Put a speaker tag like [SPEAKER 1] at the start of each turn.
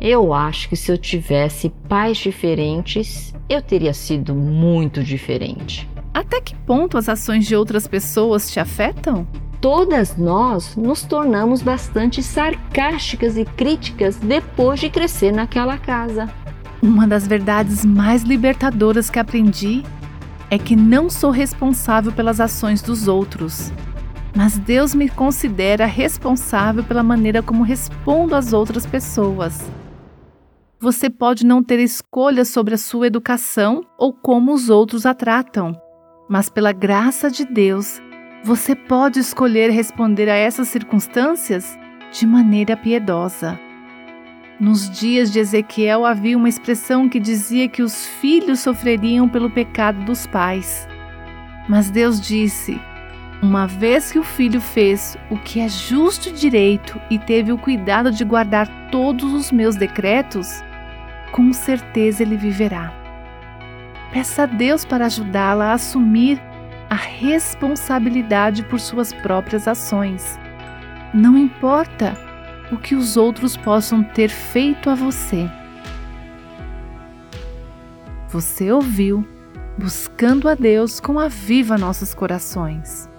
[SPEAKER 1] Eu acho que se eu tivesse pais diferentes, eu teria sido muito diferente.
[SPEAKER 2] Até que ponto as ações de outras pessoas te afetam?
[SPEAKER 1] Todas nós nos tornamos bastante sarcásticas e críticas depois de crescer naquela casa.
[SPEAKER 2] Uma das verdades mais libertadoras que aprendi é que não sou responsável pelas ações dos outros, mas Deus me considera responsável pela maneira como respondo às outras pessoas. Você pode não ter escolha sobre a sua educação ou como os outros a tratam, mas pela graça de Deus, você pode escolher responder a essas circunstâncias de maneira piedosa. Nos dias de Ezequiel havia uma expressão que dizia que os filhos sofreriam pelo pecado dos pais. Mas Deus disse: uma vez que o filho fez o que é justo e direito e teve o cuidado de guardar todos os meus decretos, com certeza ele viverá. Peça a Deus para ajudá-la a assumir a responsabilidade por suas próprias ações. Não importa o que os outros possam ter feito a você. Você ouviu Buscando a Deus com a Viva Nossos Corações.